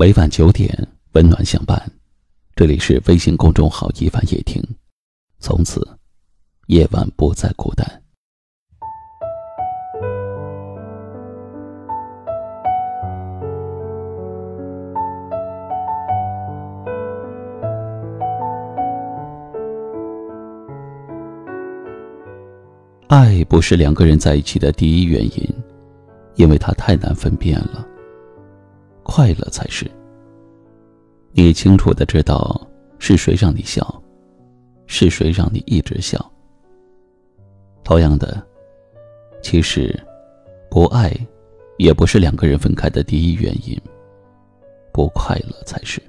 每晚九点，温暖相伴。这里是微信公众号“一晚夜听”，从此夜晚不再孤单。爱不是两个人在一起的第一原因，因为它太难分辨了。快乐才是。你清楚的知道是谁让你笑，是谁让你一直笑。同样的，其实不爱也不是两个人分开的第一原因。不快乐才是。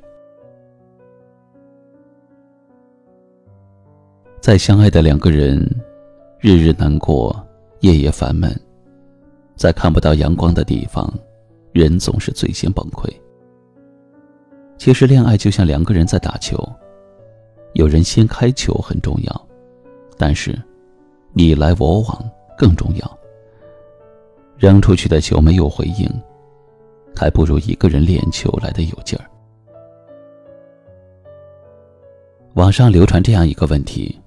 在相爱的两个人，日日难过，夜夜烦闷，在看不到阳光的地方。人总是最先崩溃。其实，恋爱就像两个人在打球，有人先开球很重要，但是你来我往更重要。扔出去的球没有回应，还不如一个人练球来的有劲儿。网上流传这样一个问题：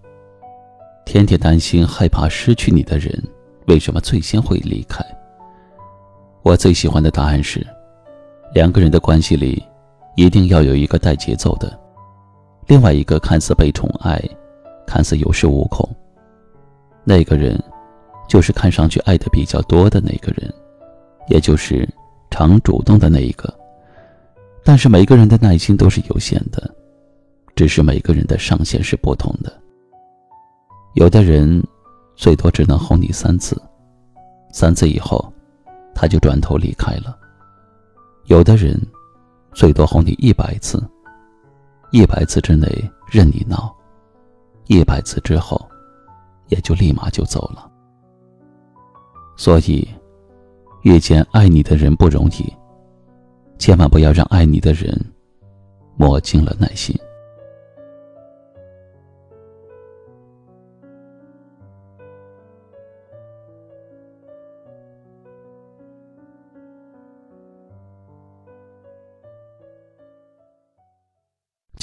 天天担心、害怕失去你的人，为什么最先会离开？我最喜欢的答案是：两个人的关系里，一定要有一个带节奏的，另外一个看似被宠爱，看似有恃无恐。那个人，就是看上去爱的比较多的那个人，也就是常主动的那一个。但是每个人的耐心都是有限的，只是每个人的上限是不同的。有的人，最多只能哄你三次，三次以后。他就转头离开了。有的人，最多哄你一百次，一百次之内任你闹，一百次之后，也就立马就走了。所以，遇见爱你的人不容易，千万不要让爱你的人磨尽了耐心。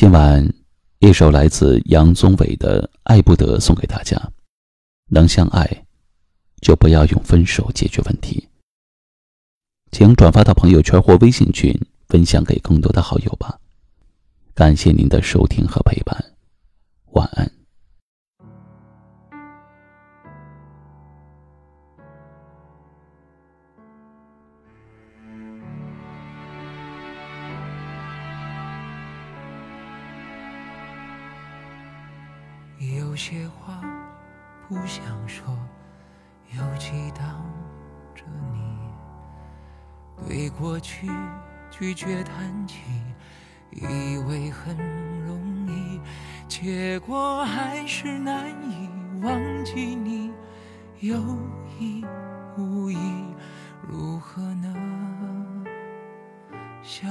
今晚，一首来自杨宗纬的《爱不得》送给大家。能相爱，就不要用分手解决问题。请转发到朋友圈或微信群，分享给更多的好友吧。感谢您的收听和陪伴，晚安。有些话不想说，又激荡着你。对过去拒绝谈起，以为很容易，结果还是难以忘记你。有意无意，如何能笑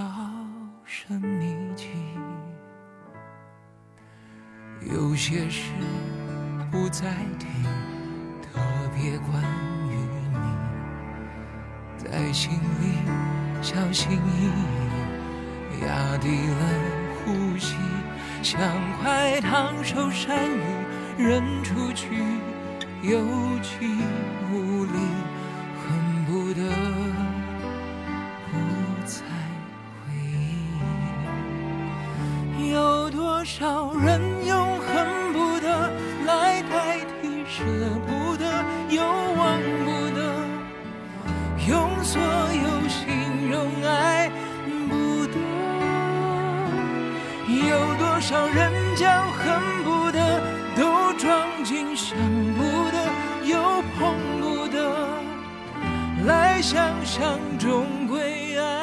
些事不再提，特别关于你，在心里小心翼翼，压低了呼吸，像块烫手山芋扔出去，有气无力，恨不得不再回忆。有多少人有？多少人将恨不得都装进想不得，又碰不得，来想想终归爱。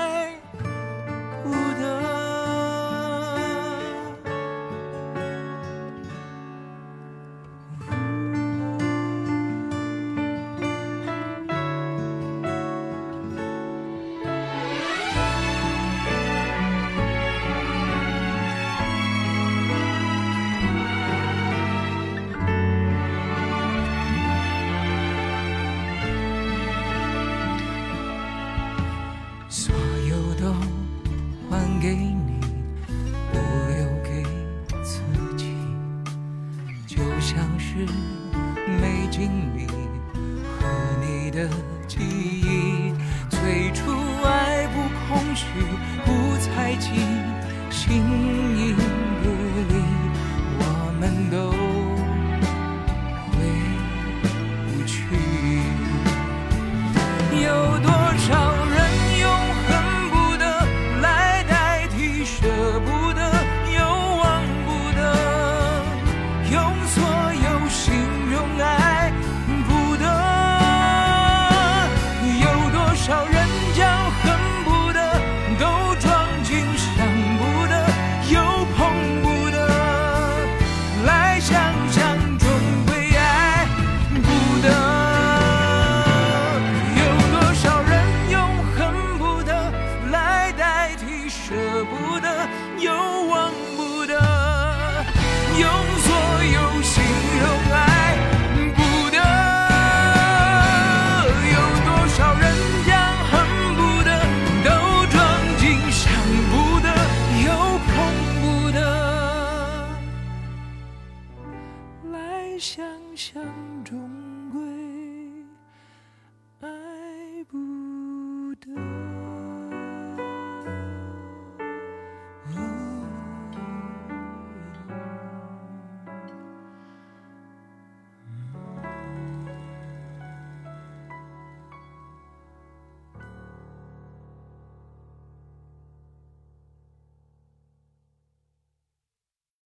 经历和你的记忆最初爱不空虚不猜忌形影不离我们都舍不得。